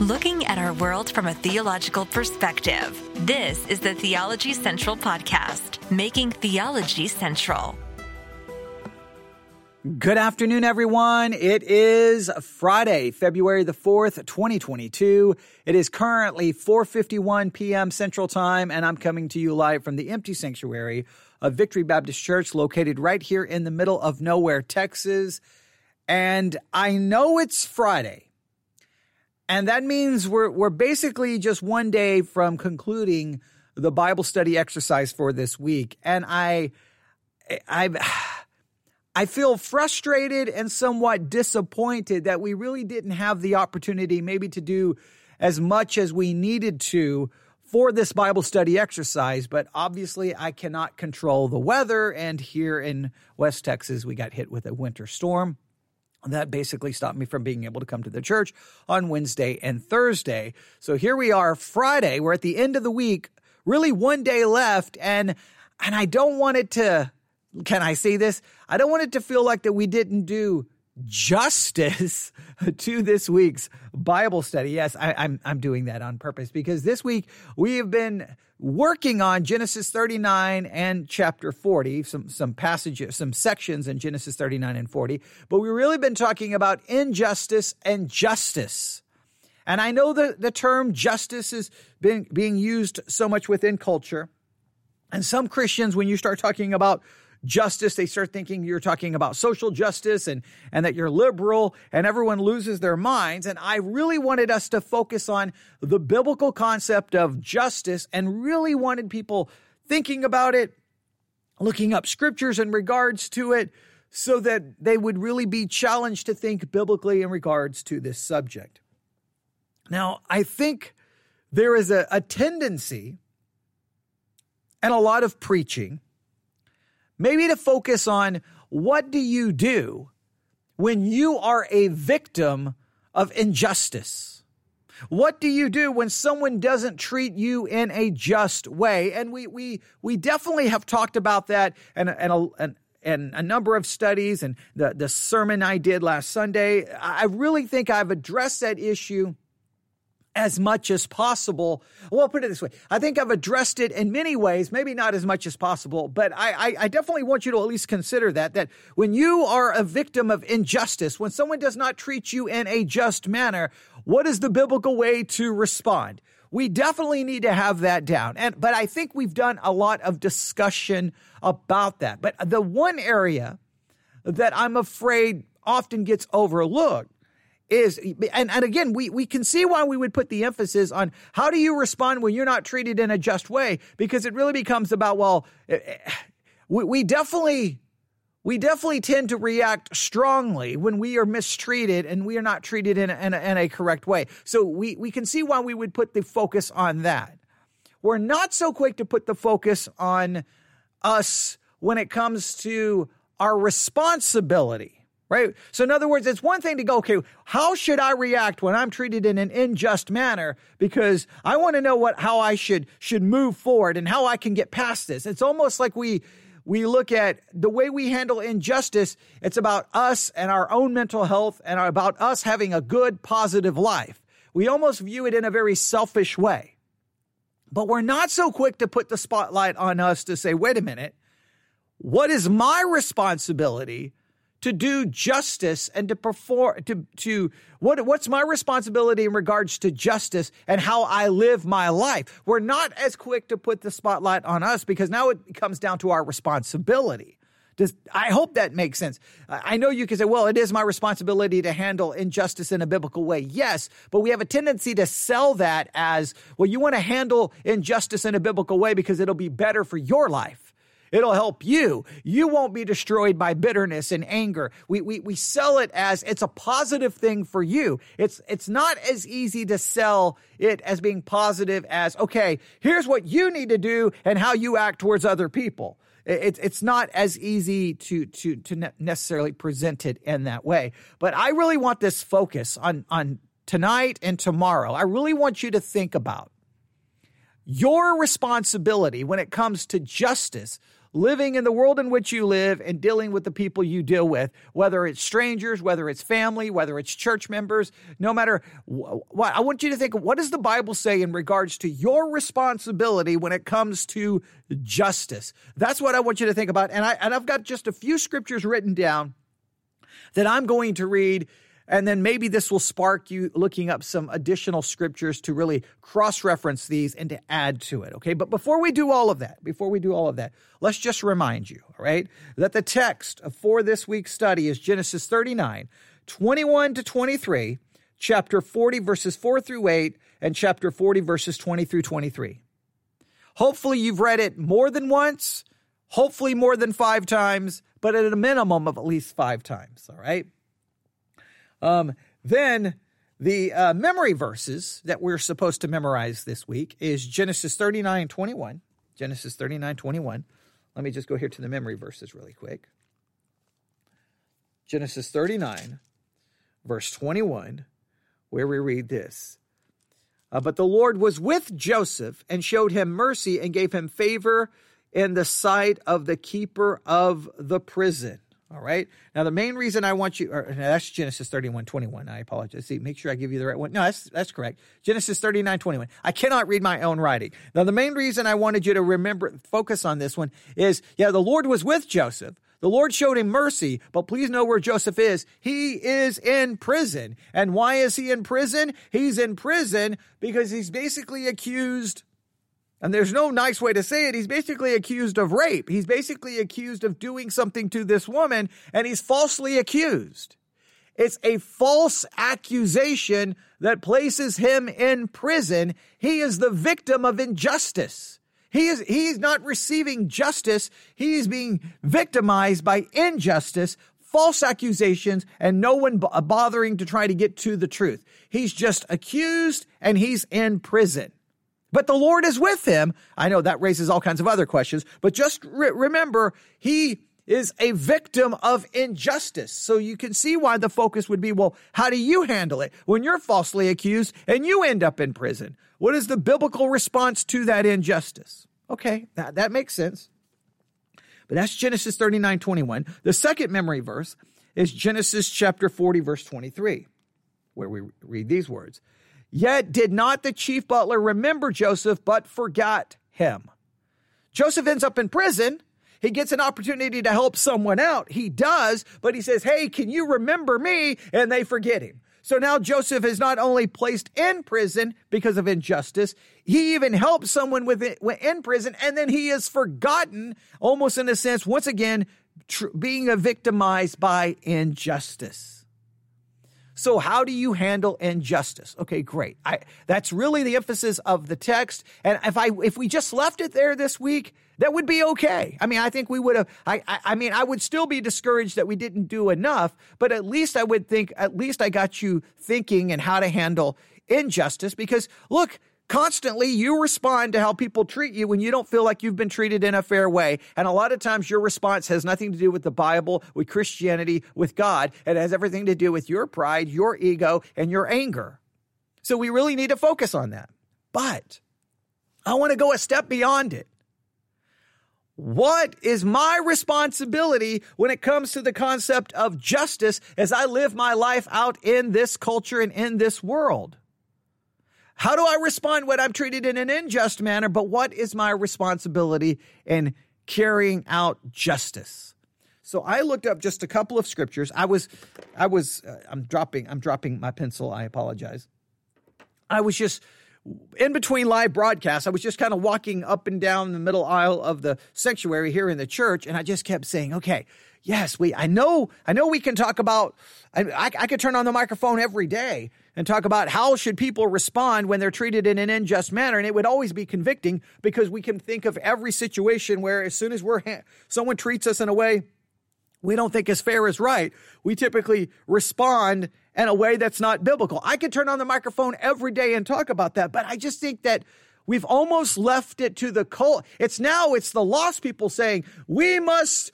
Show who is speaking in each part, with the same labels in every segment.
Speaker 1: looking at our world from a theological perspective. This is the Theology Central Podcast, making theology central.
Speaker 2: Good afternoon, everyone. It is Friday, February the 4th, 2022. It is currently 4.51 p.m. Central Time, and I'm coming to you live from the empty sanctuary of Victory Baptist Church, located right here in the middle of nowhere, Texas. And I know it's Friday. And that means we're, we're basically just one day from concluding the Bible study exercise for this week. And I, I, I feel frustrated and somewhat disappointed that we really didn't have the opportunity maybe to do as much as we needed to for this Bible study exercise, but obviously I cannot control the weather. And here in West Texas, we got hit with a winter storm. That basically stopped me from being able to come to the church on Wednesday and Thursday. So here we are, Friday. We're at the end of the week, really one day left. And, and I don't want it to, can I say this? I don't want it to feel like that we didn't do justice to this week's Bible study. Yes, I, am I'm, I'm doing that on purpose because this week we have been working on Genesis 39 and chapter 40, some, some passages, some sections in Genesis 39 and 40, but we've really been talking about injustice and justice. And I know that the term justice is being, being used so much within culture. And some Christians, when you start talking about justice, they start thinking you're talking about social justice and, and that you're liberal and everyone loses their minds. And I really wanted us to focus on the biblical concept of justice and really wanted people thinking about it, looking up scriptures in regards to it so that they would really be challenged to think biblically in regards to this subject. Now, I think there is a, a tendency and a lot of preaching maybe to focus on what do you do when you are a victim of injustice? What do you do when someone doesn't treat you in a just way? And we we we definitely have talked about that and and a, and, and a number of studies and the the sermon I did last Sunday. I really think I've addressed that issue as much as possible. Well, I'll put it this way. I think I've addressed it in many ways, maybe not as much as possible, but I, I, I, definitely want you to at least consider that, that when you are a victim of injustice, when someone does not treat you in a just manner, what is the biblical way to respond? We definitely need to have that down. And, but I think we've done a lot of discussion about that. But the one area that I'm afraid often gets overlooked is and, and again we, we can see why we would put the emphasis on how do you respond when you're not treated in a just way because it really becomes about well eh, eh, we, we definitely we definitely tend to react strongly when we are mistreated and we are not treated in a, in a, in a correct way. So we, we can see why we would put the focus on that. We're not so quick to put the focus on us when it comes to our responsibility right? So, in other words, it's one thing to go, okay, how should I react when I'm treated in an unjust manner? Because I want to know what how I should should move forward and how I can get past this. It's almost like we we look at the way we handle injustice. It's about us and our own mental health and about us having a good, positive life. We almost view it in a very selfish way. But we're not so quick to put the spotlight on us to say, wait a minute, what is my responsibility to do justice and to perform to to what what's my responsibility in regards to justice and how I live my life. We're not as quick to put the spotlight on us because now it comes down to our responsibility. Does, I hope that makes sense. I know you can say, well, it is my responsibility to handle injustice in a biblical way. Yes, but we have a tendency to sell that as, well, you want to handle injustice in a biblical way because it'll be better for your life. It'll help you. You won't be destroyed by bitterness and anger. We, we, we sell it as it's a positive thing for you. It's, it's not as easy to sell it as being positive as, okay, here's what you need to do and how you act towards other people. It's it's not as easy to to to necessarily present it in that way. But I really want this focus on on tonight and tomorrow. I really want you to think about your responsibility when it comes to justice living in the world in which you live and dealing with the people you deal with, whether it's strangers, whether it's family, whether it's church members, no matter what. I want you to think what does the Bible say in regards to your responsibility when it comes to justice? That's what I want you to think about. And I and I've got just a few scriptures written down that I'm going to read and then maybe this will spark you looking up some additional scriptures to really cross reference these and to add to it. Okay. But before we do all of that, before we do all of that, let's just remind you, all right, that the text for this week's study is Genesis 39, 21 to 23, chapter 40, verses 4 through 8, and chapter 40, verses 20 through 23. Hopefully, you've read it more than once, hopefully, more than five times, but at a minimum of at least five times. All right. Um, then the uh, memory verses that we're supposed to memorize this week is Genesis 39 21. Genesis 39 21. Let me just go here to the memory verses really quick. Genesis 39, verse 21, where we read this. Uh, but the Lord was with Joseph and showed him mercy and gave him favor in the sight of the keeper of the prison. All right. Now, the main reason I want you, or, that's Genesis 31 21. I apologize. See, make sure I give you the right one. No, that's, that's correct. Genesis 39 21. I cannot read my own writing. Now, the main reason I wanted you to remember, focus on this one is, yeah, the Lord was with Joseph. The Lord showed him mercy, but please know where Joseph is. He is in prison. And why is he in prison? He's in prison because he's basically accused and there's no nice way to say it. He's basically accused of rape. He's basically accused of doing something to this woman, and he's falsely accused. It's a false accusation that places him in prison. He is the victim of injustice. He is, he's not receiving justice. He's being victimized by injustice, false accusations, and no one b- bothering to try to get to the truth. He's just accused and he's in prison. But the Lord is with him. I know that raises all kinds of other questions, but just re- remember, he is a victim of injustice. So you can see why the focus would be well, how do you handle it when you're falsely accused and you end up in prison? What is the biblical response to that injustice? Okay, that, that makes sense. But that's Genesis 39 21. The second memory verse is Genesis chapter 40, verse 23, where we read these words. Yet did not the chief butler remember Joseph, but forgot him. Joseph ends up in prison. He gets an opportunity to help someone out. He does, but he says, Hey, can you remember me? And they forget him. So now Joseph is not only placed in prison because of injustice, he even helps someone in prison, and then he is forgotten, almost in a sense, once again, tr- being victimized by injustice. So how do you handle injustice? Okay, great. I, that's really the emphasis of the text. And if I, if we just left it there this week, that would be okay. I mean, I think we would have, I, I, I mean, I would still be discouraged that we didn't do enough, but at least I would think, at least I got you thinking and how to handle injustice because look, Constantly, you respond to how people treat you when you don't feel like you've been treated in a fair way. And a lot of times, your response has nothing to do with the Bible, with Christianity, with God. It has everything to do with your pride, your ego, and your anger. So we really need to focus on that. But I want to go a step beyond it. What is my responsibility when it comes to the concept of justice as I live my life out in this culture and in this world? How do I respond when I'm treated in an unjust manner? But what is my responsibility in carrying out justice? So I looked up just a couple of scriptures. I was, I was, uh, I'm dropping, I'm dropping my pencil. I apologize. I was just in between live broadcasts. I was just kind of walking up and down the middle aisle of the sanctuary here in the church, and I just kept saying, "Okay, yes, we. I know, I know, we can talk about. I, I, I could turn on the microphone every day and talk about how should people respond when they're treated in an unjust manner. And it would always be convicting because we can think of every situation where as soon as we're ha- someone treats us in a way we don't think is fair is right we typically respond in a way that's not biblical. I could turn on the microphone every day and talk about that but i just think that we've almost left it to the cult it's now it's the lost people saying we must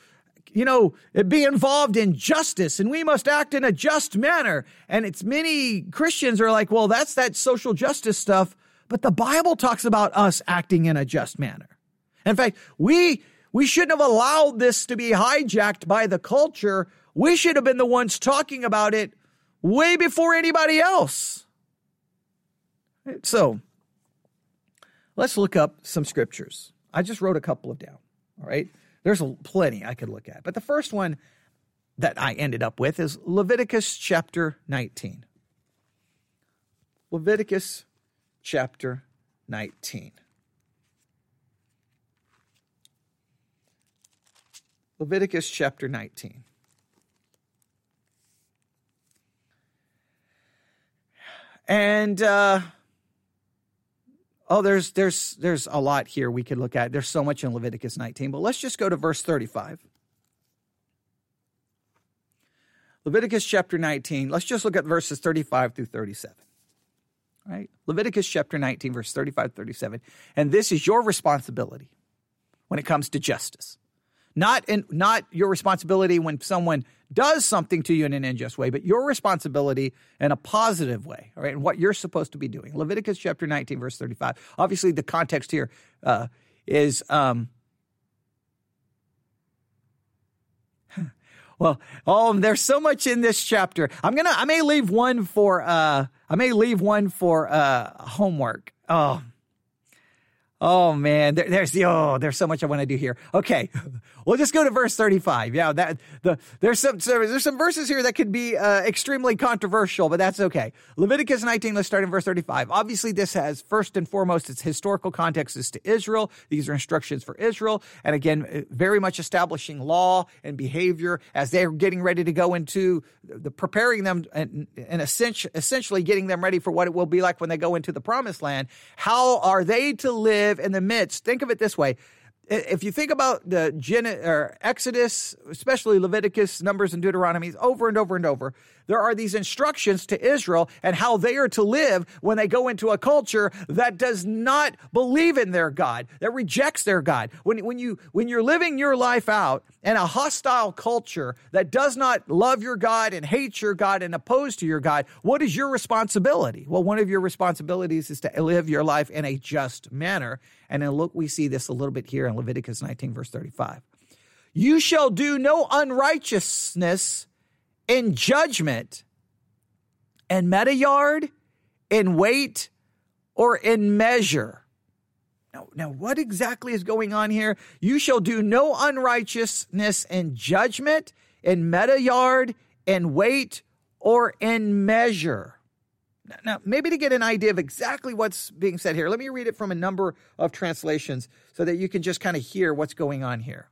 Speaker 2: you know, be involved in justice and we must act in a just manner. And it's many Christians are like, well, that's that social justice stuff. But the Bible talks about us acting in a just manner. In fact, we, We shouldn't have allowed this to be hijacked by the culture. We should have been the ones talking about it way before anybody else. So let's look up some scriptures. I just wrote a couple of down. All right. There's plenty I could look at. But the first one that I ended up with is Leviticus chapter 19. Leviticus chapter 19. Leviticus chapter 19. And uh, oh, there's there's there's a lot here we could look at. There's so much in Leviticus 19, but let's just go to verse 35. Leviticus chapter 19. Let's just look at verses 35 through 37. All right? Leviticus chapter 19, verse 35 37. And this is your responsibility when it comes to justice. Not in, not your responsibility when someone does something to you in an unjust way, but your responsibility in a positive way, all right, and what you're supposed to be doing. Leviticus chapter 19, verse 35. Obviously, the context here uh, is um, well, oh, there's so much in this chapter. I'm gonna, I may leave one for, uh, I may leave one for uh, homework. Oh, Oh man, there, there's oh, there's so much I want to do here. Okay, we'll just go to verse 35. Yeah, that the there's some there's some verses here that could be uh, extremely controversial, but that's okay. Leviticus 19. Let's start in verse 35. Obviously, this has first and foremost its historical context is to Israel. These are instructions for Israel, and again, uh, very much establishing law and behavior as they're getting ready to go into the preparing them and, and essentially getting them ready for what it will be like when they go into the promised land. How are they to live? Live in the midst. Think of it this way if you think about the Gen- or Exodus, especially Leviticus, Numbers, and Deuteronomy, over and over and over, there are these instructions to Israel and how they are to live when they go into a culture that does not believe in their God, that rejects their God. When, when, you, when you're living your life out in a hostile culture that does not love your God and hates your God and oppose to your God, what is your responsibility? Well, one of your responsibilities is to live your life in a just manner. And then look, we see this a little bit here in Leviticus 19, verse 35. You shall do no unrighteousness in judgment, in meteyard, in weight, or in measure. Now, now, what exactly is going on here? You shall do no unrighteousness in judgment, in meteyard, in weight, or in measure. Now, maybe to get an idea of exactly what's being said here, let me read it from a number of translations so that you can just kind of hear what's going on here.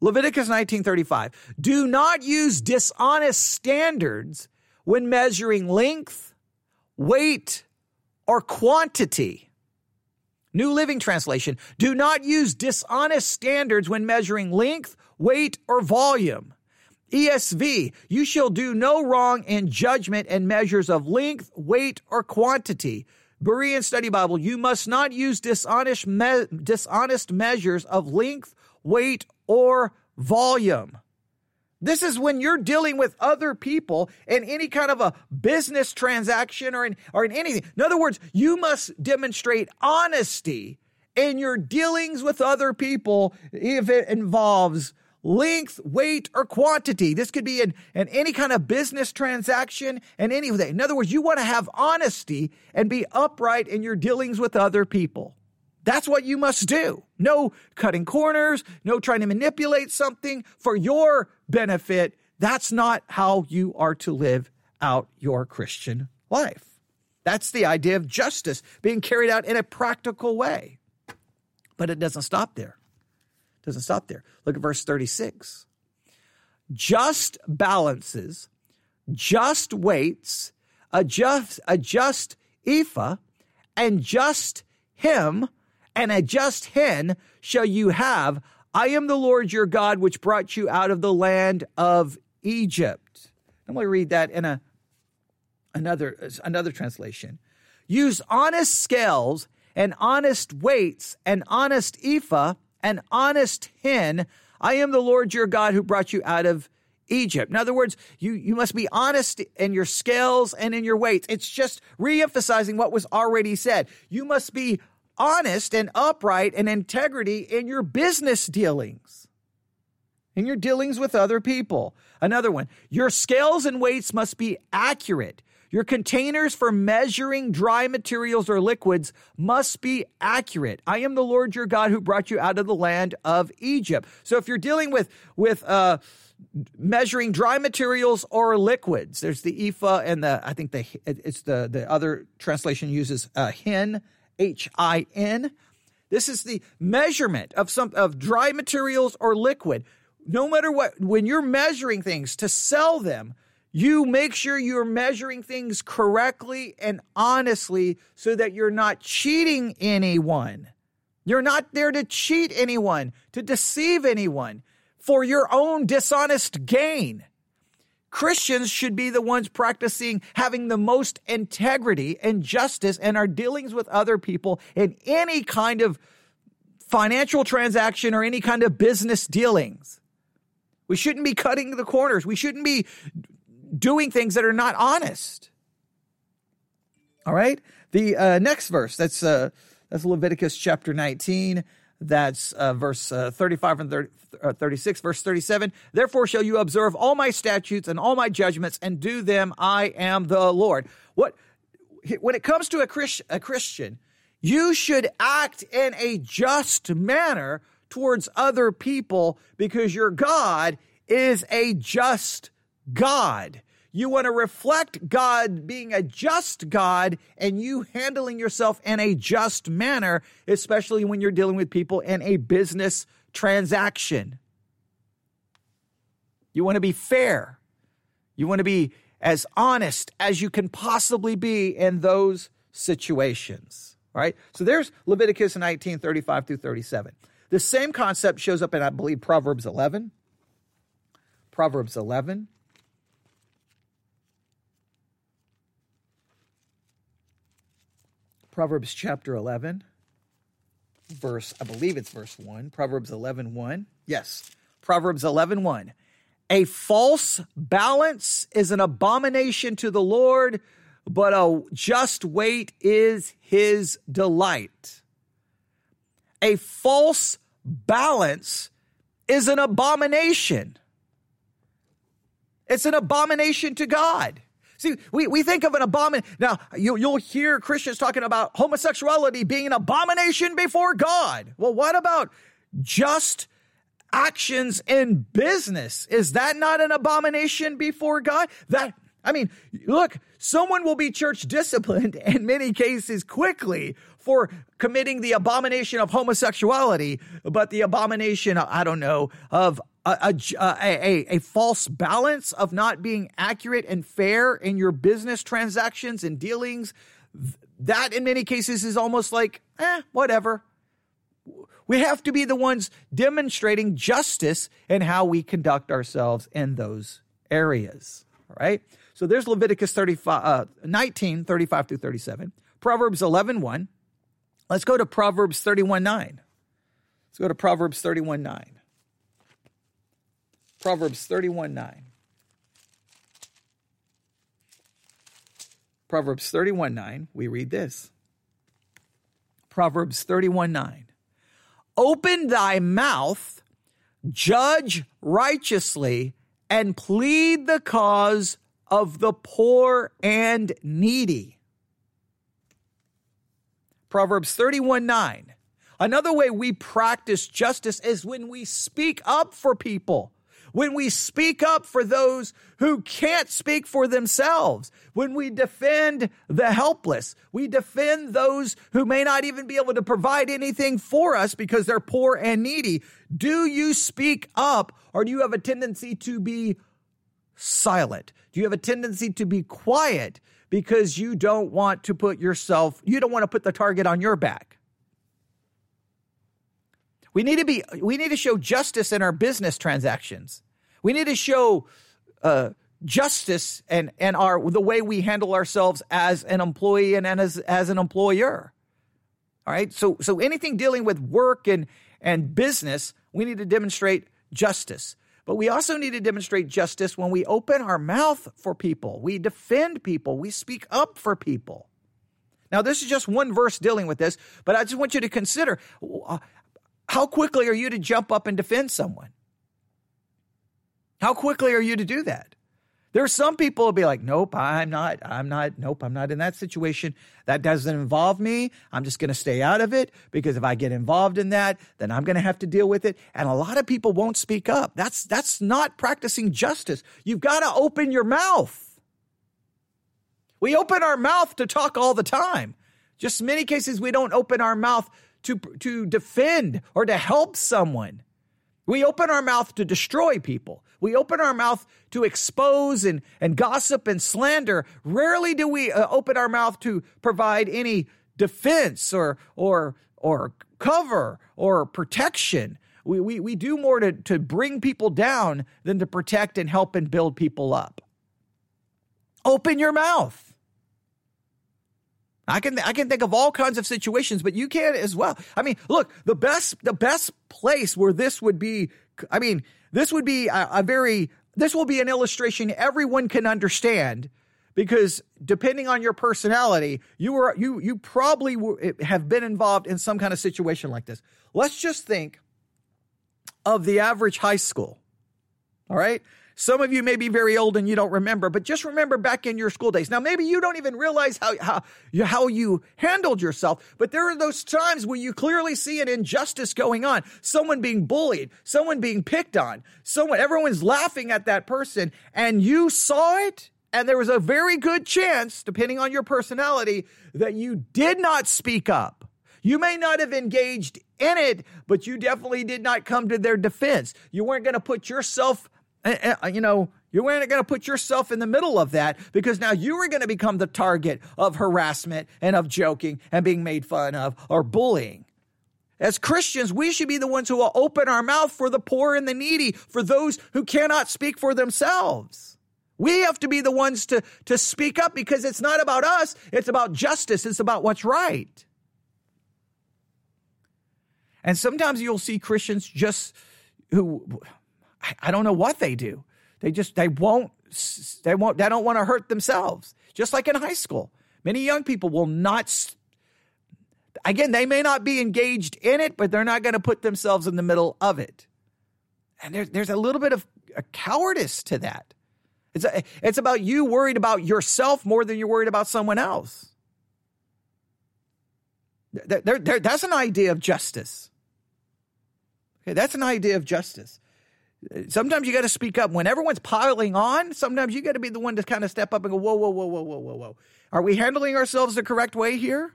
Speaker 2: Leviticus 19:35. Do not use dishonest standards when measuring length, weight, or quantity. New Living Translation. Do not use dishonest standards when measuring length, weight, or volume. ESV, you shall do no wrong in judgment and measures of length, weight, or quantity. Berean Study Bible, you must not use dishonest, me- dishonest measures of length, weight, or volume. This is when you're dealing with other people in any kind of a business transaction or in, or in anything. In other words, you must demonstrate honesty in your dealings with other people if it involves length, weight, or quantity. This could be in, in any kind of business transaction and anything. In other words, you want to have honesty and be upright in your dealings with other people. That's what you must do. No cutting corners, no trying to manipulate something for your benefit. That's not how you are to live out your Christian life. That's the idea of justice being carried out in a practical way. But it doesn't stop there It doesn't stop there. Look at verse 36. Just balances, just weights, a just, a just ephah, and just hin, and a just hin shall you have. I am the Lord your God, which brought you out of the land of Egypt. I'm going to read that in a another another translation. Use honest scales and honest weights and honest ephah and honest hin. I am the Lord your God who brought you out of Egypt. In other words, you, you must be honest in your scales and in your weights. It's just reemphasizing what was already said. You must be honest and upright and integrity in your business dealings, in your dealings with other people. Another one, your scales and weights must be accurate. Your containers for measuring dry materials or liquids must be accurate. I am the Lord your God who brought you out of the land of Egypt. So if you're dealing with with uh, measuring dry materials or liquids, there's the ephah and the I think the it's the the other translation uses a hin H I N. This is the measurement of some of dry materials or liquid. No matter what, when you're measuring things to sell them, you make sure you're measuring things correctly and honestly so that you're not cheating anyone. You're not there to cheat anyone, to deceive anyone for your own dishonest gain. Christians should be the ones practicing having the most integrity and justice in our dealings with other people in any kind of financial transaction or any kind of business dealings. We shouldn't be cutting the corners. We shouldn't be doing things that are not honest. All right. The uh, next verse that's uh, that's Leviticus chapter 19. That's uh, verse uh, 35 and 30, uh, 36, verse 37. Therefore shall you observe all my statutes and all my judgments and do them. I am the Lord. What when it comes to a, Christ, a Christian, you should act in a just manner towards other people because your God is a just God. You want to reflect God being a just God and you handling yourself in a just manner, especially when you're dealing with people in a business transaction. You want to be fair. You want to be as honest as you can possibly be in those situations. Right? So there's Leviticus 19, 35 through 37. The same concept shows up in, I believe, Proverbs 11. Proverbs 11. Proverbs chapter 11, verse, I believe it's verse 1. Proverbs 11, 1. Yes, Proverbs 11, 1. A false balance is an abomination to the Lord, but a just weight is his delight. A false balance is an abomination. It's an abomination to God. See, we, we think of an abomination. Now, you, you'll hear Christians talking about homosexuality being an abomination before God. Well, what about just actions in business? Is that not an abomination before God? That, I mean, look, someone will be church disciplined in many cases quickly for committing the abomination of homosexuality, but the abomination, I don't know, of a, a, a, a, false balance of not being accurate and fair in your business transactions and dealings. That, in many cases, is almost like, eh, whatever. We have to be the ones demonstrating justice in how we conduct ourselves in those areas. All right. So there's Leviticus 35, uh, 19, 35 through 37. Proverbs 11, 1. Let's go to Proverbs 31, 9. Let's go to Proverbs 31, 9. Proverbs 31 9. Proverbs 31 9, we read this. Proverbs 31 9. Open thy mouth, judge righteously, and plead the cause of the poor and needy. Proverbs 31 9. Another way we practice justice is when we speak up for people when we speak up for those who can't speak for themselves, when we defend the helpless, we defend those who may not even be able to provide anything for us because they're poor and needy. Do you speak up or do you have a tendency to be silent? Do you have a tendency to be quiet because you don't want to put yourself, you don't want to put the target on your back? We need to be we need to show justice in our business transactions. We need to show uh, justice and and our the way we handle ourselves as an employee and, and as as an employer. All right. So so anything dealing with work and and business, we need to demonstrate justice. But we also need to demonstrate justice when we open our mouth for people. We defend people. We speak up for people. Now, this is just one verse dealing with this, but I just want you to consider uh, how quickly are you to jump up and defend someone? How quickly are you to do that? There are some people will be like, nope, I'm not, I'm not, nope, I'm not in that situation. That doesn't involve me. I'm just going to stay out of it because if I get involved in that, then I'm going to have to deal with it. And a lot of people won't speak up. That's, that's not practicing justice. You've got to open your mouth. We open our mouth to talk all the time. Just in many cases, we don't open our mouth to, to defend or to help someone. We open our mouth to destroy people. We open our mouth to expose and, and gossip and slander. Rarely do we uh, open our mouth to provide any defense or, or, or cover or protection. We, we, we do more to, to bring people down than to protect and help and build people up. Open your mouth. I can I can think of all kinds of situations, but you can as well. I mean, look, the best the best place where this would be. I mean, this would be a, a very this will be an illustration everyone can understand because depending on your personality, you were you you probably have been involved in some kind of situation like this. Let's just think of the average high school. All right? Some of you may be very old and you don't remember, but just remember back in your school days. Now, maybe you don't even realize how, how, how you handled yourself, but there are those times where you clearly see an injustice going on. Someone being bullied, someone being picked on, someone, everyone's laughing at that person, and you saw it. And there was a very good chance, depending on your personality, that you did not speak up. You may not have engaged in it, but you definitely did not come to their defense. You weren't going to put yourself Eh, eh, uh, you know, you weren't going to put yourself in the middle of that because now you were going to become the target of harassment and of joking and being made fun of or bullying. As Christians, we should be the ones who will open our mouth for the poor and the needy, for those who cannot speak for themselves. We have to be the ones to, to speak up because it's not about us, it's about justice, it's about what's right. And sometimes you'll see Christians just who I, I don't know what they do. They just they won't they won't they don't want to hurt themselves. Just like in high school, many young people will not. Again, they may not be engaged in it, but they're not going to put themselves in the middle of it. And there's there's a little bit of a cowardice to that. It's a, it's about you worried about yourself more than you're worried about someone else. There, there, there, that's an idea of justice. Okay, that's an idea of justice. Sometimes you got to speak up. When everyone's piling on, sometimes you got to be the one to kind of step up and go, whoa, whoa, whoa, whoa, whoa, whoa, whoa. Are we handling ourselves the correct way here?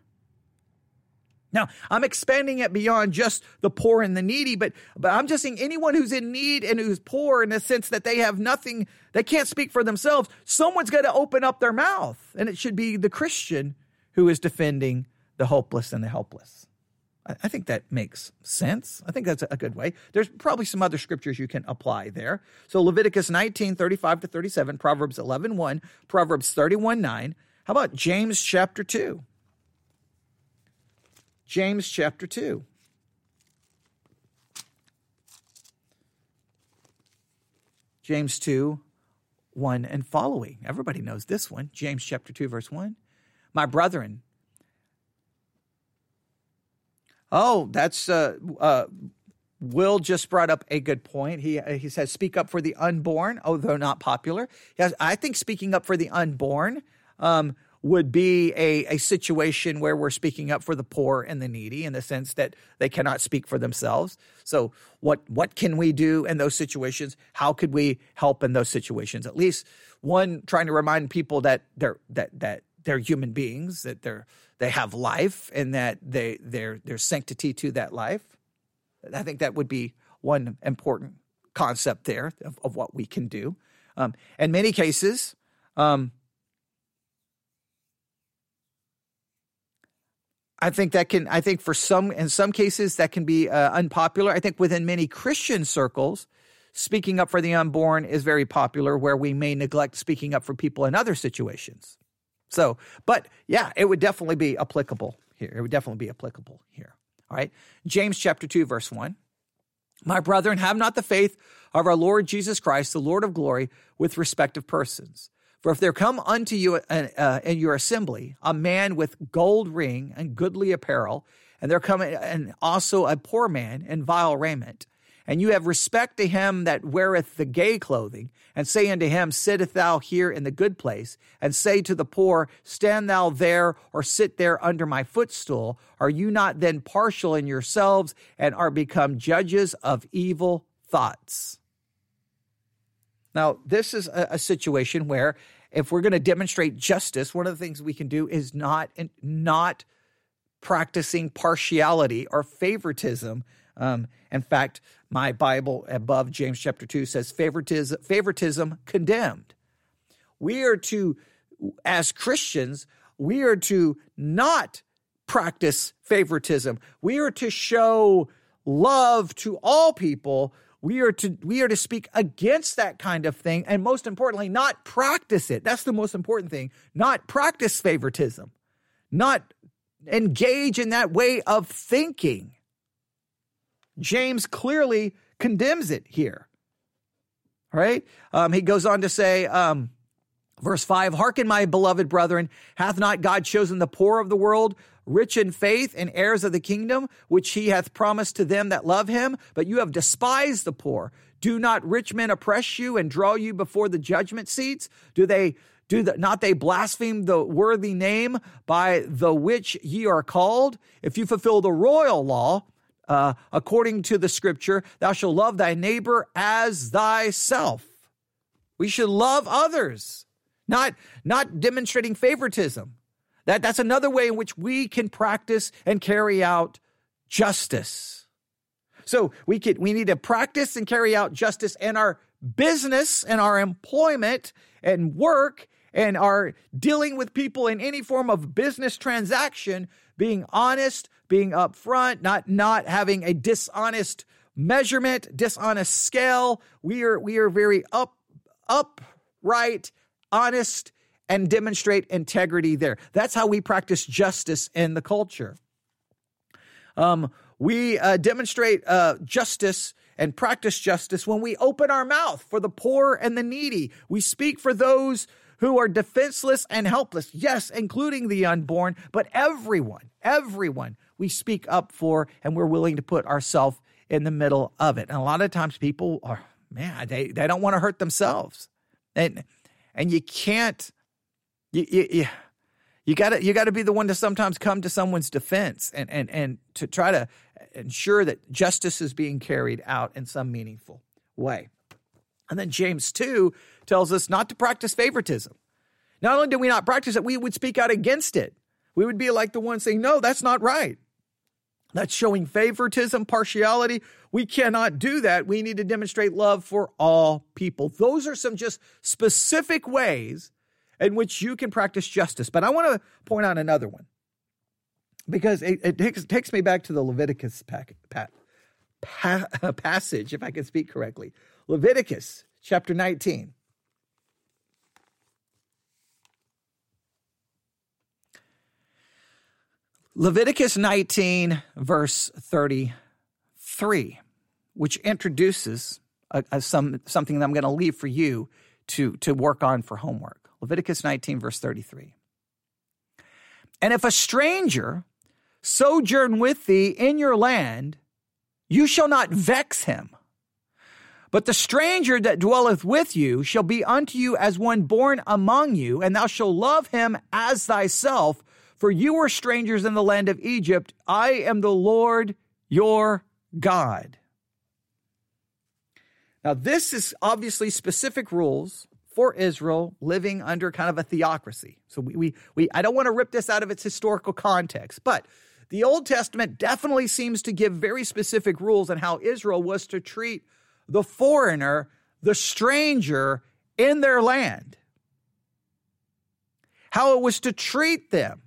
Speaker 2: Now, I'm expanding it beyond just the poor and the needy, but, but I'm just saying anyone who's in need and who's poor in the sense that they have nothing, they can't speak for themselves, someone's got to open up their mouth. And it should be the Christian who is defending the hopeless and the helpless. I think that makes sense. I think that's a good way. There's probably some other scriptures you can apply there. So Leviticus 19, 35 to 37, Proverbs 11, 1, Proverbs 31, 9. How about James chapter 2? James chapter 2. James 2, 1 and following. Everybody knows this one. James chapter 2, verse 1. My brethren, Oh, that's uh, uh, Will just brought up a good point. He he says, "Speak up for the unborn, although not popular." Yes, I think speaking up for the unborn um, would be a a situation where we're speaking up for the poor and the needy, in the sense that they cannot speak for themselves. So, what what can we do in those situations? How could we help in those situations? At least one, trying to remind people that they're that that they're human beings, that they're they have life, and that they there there's sanctity to that life. I think that would be one important concept there of, of what we can do. Um, in many cases, um, I think that can. I think for some, in some cases, that can be uh, unpopular. I think within many Christian circles, speaking up for the unborn is very popular. Where we may neglect speaking up for people in other situations. So, but yeah, it would definitely be applicable here. It would definitely be applicable here. All right. James chapter 2, verse 1. My brethren, have not the faith of our Lord Jesus Christ, the Lord of glory, with respect of persons. For if there come unto you uh, uh, in your assembly a man with gold ring and goodly apparel, and there come and also a poor man in vile raiment, and you have respect to him that weareth the gay clothing, and say unto him, Sitteth thou here in the good place, and say to the poor, Stand thou there, or sit there under my footstool, are you not then partial in yourselves, and are become judges of evil thoughts? Now, this is a, a situation where if we're going to demonstrate justice, one of the things we can do is not not practicing partiality or favoritism. Um, in fact, my Bible above James chapter 2 says favoritism, favoritism condemned. We are to, as Christians, we are to not practice favoritism. We are to show love to all people. We are to we are to speak against that kind of thing and most importantly not practice it. That's the most important thing. Not practice favoritism. Not engage in that way of thinking. James clearly condemns it here. Right? Um, he goes on to say, um, verse 5 Hearken, my beloved brethren, hath not God chosen the poor of the world, rich in faith, and heirs of the kingdom, which he hath promised to them that love him? But you have despised the poor. Do not rich men oppress you and draw you before the judgment seats? Do they do the, not they blaspheme the worthy name by the which ye are called? If you fulfill the royal law, uh, according to the scripture, thou shalt love thy neighbor as thyself. We should love others, not, not demonstrating favoritism. That, that's another way in which we can practice and carry out justice. So we could, we need to practice and carry out justice in our business and our employment and work and our dealing with people in any form of business transaction, being honest, being upfront, not not having a dishonest measurement, dishonest scale. We are we are very up upright, honest, and demonstrate integrity there. That's how we practice justice in the culture. Um, we uh, demonstrate uh, justice and practice justice when we open our mouth for the poor and the needy. We speak for those who are defenseless and helpless. Yes, including the unborn, but everyone, everyone we speak up for and we're willing to put ourselves in the middle of it. And a lot of times people are, man, they, they don't want to hurt themselves. And and you can't you you, you gotta you gotta be the one to sometimes come to someone's defense and, and, and to try to ensure that justice is being carried out in some meaningful way. And then James 2 tells us not to practice favoritism. Not only do we not practice it, we would speak out against it. We would be like the one saying, no, that's not right. That's showing favoritism, partiality. We cannot do that. We need to demonstrate love for all people. Those are some just specific ways in which you can practice justice. But I want to point out another one because it, it takes, takes, me back to the Leviticus pack, pa, pa, passage, if I can speak correctly. Leviticus chapter 19. Leviticus 19, verse 33, which introduces a, a some, something that I'm going to leave for you to, to work on for homework. Leviticus 19, verse 33. And if a stranger sojourn with thee in your land, you shall not vex him. But the stranger that dwelleth with you shall be unto you as one born among you, and thou shalt love him as thyself, for you were strangers in the land of Egypt. I am the Lord your God. Now, this is obviously specific rules for Israel living under kind of a theocracy. So we, we, we I don't want to rip this out of its historical context, but the Old Testament definitely seems to give very specific rules on how Israel was to treat the foreigner, the stranger in their land, how it was to treat them.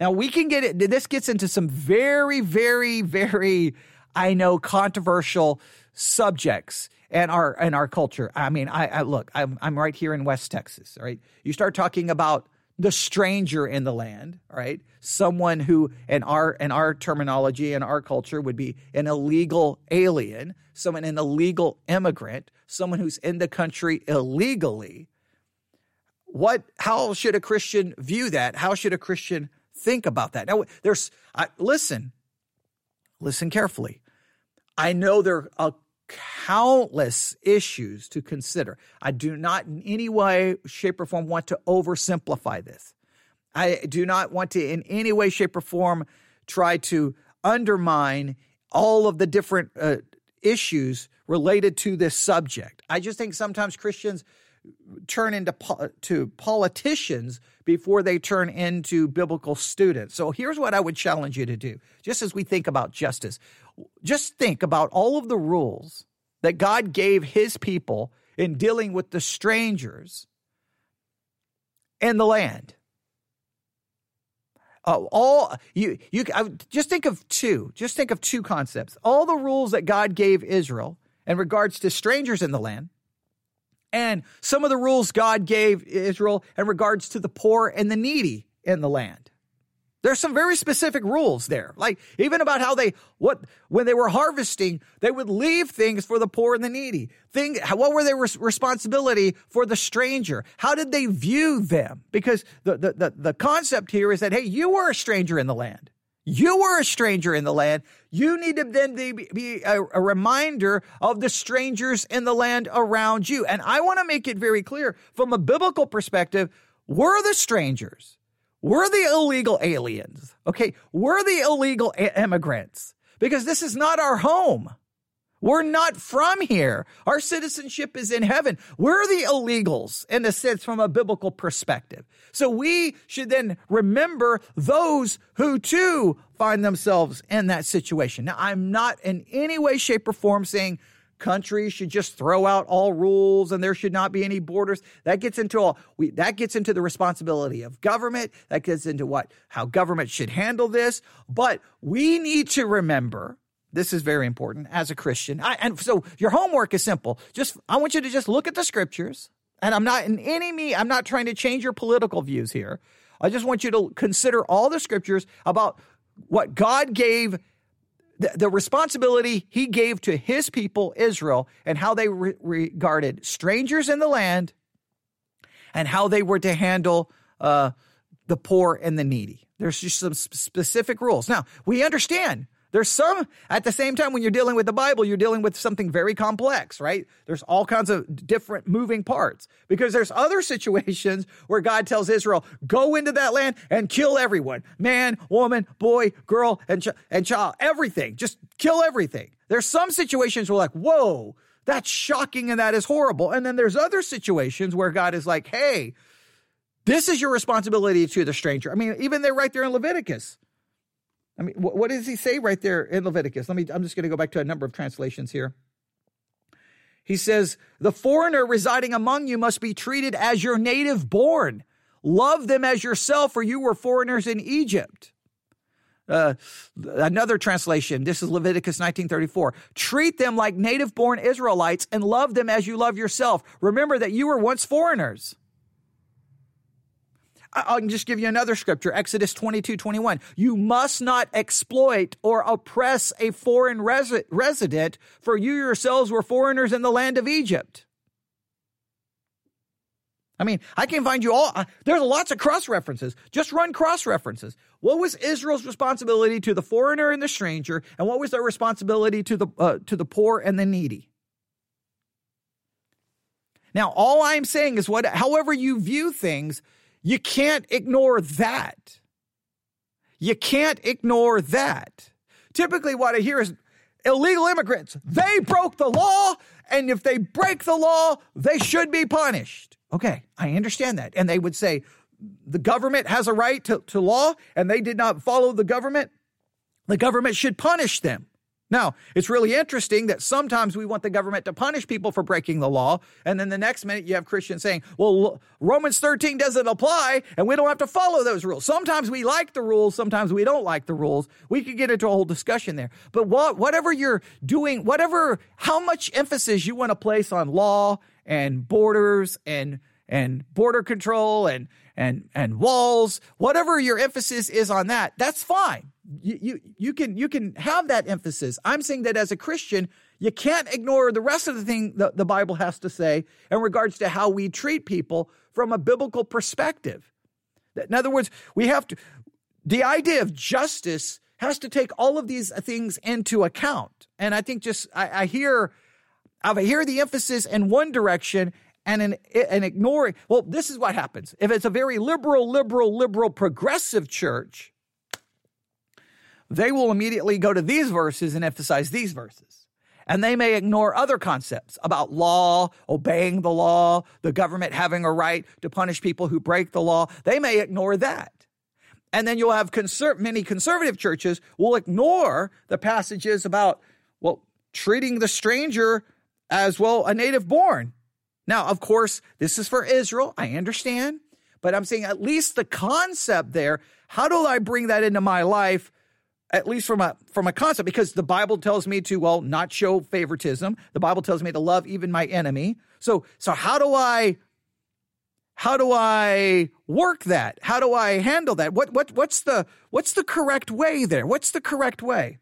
Speaker 2: Now we can get it. This gets into some very, very, very, I know, controversial subjects in our in our culture. I mean, I, I look, I'm I'm right here in West Texas. Right, you start talking about the stranger in the land, right? Someone who, in our in our terminology and our culture, would be an illegal alien, someone an illegal immigrant, someone who's in the country illegally, what how should a Christian view that? How should a Christian think about that? Now there's I, listen. Listen carefully. I know there are countless issues to consider. I do not in any way shape or form want to oversimplify this. I do not want to in any way shape or form try to undermine all of the different uh, issues related to this subject. I just think sometimes Christians turn into po- to politicians before they turn into biblical students. So here's what I would challenge you to do. Just as we think about justice, just think about all of the rules that God gave his people in dealing with the strangers and the land. Uh, all you you I, just think of two. Just think of two concepts. All the rules that God gave Israel in regards to strangers in the land, and some of the rules God gave Israel in regards to the poor and the needy in the land. There's some very specific rules there. Like even about how they what when they were harvesting, they would leave things for the poor and the needy. Thing what were their res- responsibility for the stranger? How did they view them? Because the, the the the concept here is that hey, you were a stranger in the land. You were a stranger in the land. You need to then be, a, a, reminder of the strangers in the land around you. And I want to make it very clear from a biblical perspective, we're the strangers. We're the illegal aliens. Okay. We're the illegal immigrants because this is not our home. We're not from here. Our citizenship is in heaven. We're the illegals in a sense from a biblical perspective. So we should then remember those who too find themselves in that situation. Now, I'm not in any way, shape, or form saying countries should just throw out all rules and there should not be any borders. That gets into all we that gets into the responsibility of government. That gets into what how government should handle this. But we need to remember this is very important as a Christian. I, and so your homework is simple. Just I want you to just look at the scriptures. And I'm not in any me, I'm not trying to change your political views here. I just want you to consider all the scriptures about what God gave the, the responsibility he gave to his people, Israel, and how they re- regarded strangers in the land and how they were to handle uh, the poor and the needy. There's just some specific rules. Now, we understand there's some, at the same time, when you're dealing with the Bible, you're dealing with something very complex, right? There's all kinds of different moving parts because there's other situations where God tells Israel, go into that land and kill everyone man, woman, boy, girl, and, ch- and child, everything. Just kill everything. There's some situations where, like, whoa, that's shocking and that is horrible. And then there's other situations where God is like, hey, this is your responsibility to the stranger. I mean, even they're right there in Leviticus. I mean, what, what does he say right there in Leviticus? Let me, I'm just going to go back to a number of translations here. He says, The foreigner residing among you must be treated as your native born. Love them as yourself, for you were foreigners in Egypt. Uh, another translation, this is Leviticus 1934. Treat them like native born Israelites and love them as you love yourself. Remember that you were once foreigners. I'll just give you another scripture, Exodus 22, 21. You must not exploit or oppress a foreign resi- resident, for you yourselves were foreigners in the land of Egypt. I mean, I can find you all. Uh, there's lots of cross references. Just run cross references. What was Israel's responsibility to the foreigner and the stranger, and what was their responsibility to the uh, to the poor and the needy? Now, all I'm saying is what, however you view things, you can't ignore that. You can't ignore that. Typically, what I hear is illegal immigrants, they broke the law, and if they break the law, they should be punished. Okay, I understand that. And they would say the government has a right to, to law, and they did not follow the government. The government should punish them. Now, it's really interesting that sometimes we want the government to punish people for breaking the law. And then the next minute you have Christians saying, well, Romans 13 doesn't apply and we don't have to follow those rules. Sometimes we like the rules. Sometimes we don't like the rules. We could get into a whole discussion there. But what, whatever you're doing, whatever, how much emphasis you want to place on law and borders and, and border control and, and, and walls, whatever your emphasis is on that, that's fine you, you, can you can have that emphasis. I'm saying that as a Christian, you can't ignore the rest of the thing that the Bible has to say in regards to how we treat people from a biblical perspective. In other words, we have to, the idea of justice has to take all of these things into account. And I think just, I, I hear, I hear the emphasis in one direction and an, and ignoring. Well, this is what happens. If it's a very liberal, liberal, liberal, progressive church, they will immediately go to these verses and emphasize these verses. And they may ignore other concepts about law, obeying the law, the government having a right to punish people who break the law. They may ignore that. And then you'll have conser- many conservative churches will ignore the passages about, well, treating the stranger as well a native born. Now, of course, this is for Israel. I understand. But I'm saying at least the concept there, how do I bring that into my life at least from a from a concept because the bible tells me to well not show favoritism. The bible tells me to love even my enemy. So so how do i how do i work that? How do i handle that? What what what's the what's the correct way there? What's the correct way?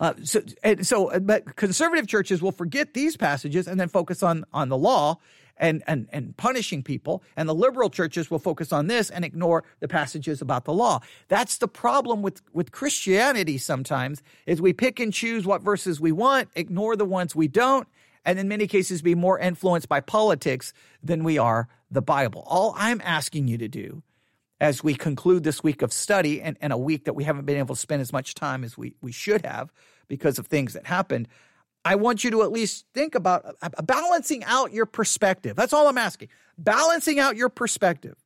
Speaker 2: Uh, so, and so, but conservative churches will forget these passages and then focus on on the law and, and, and punishing people. And the liberal churches will focus on this and ignore the passages about the law. That's the problem with, with Christianity sometimes is we pick and choose what verses we want, ignore the ones we don't, and in many cases be more influenced by politics than we are the Bible. All I'm asking you to do as we conclude this week of study and, and a week that we haven't been able to spend as much time as we, we should have because of things that happened, I want you to at least think about uh, uh, balancing out your perspective. That's all I'm asking. Balancing out your perspective.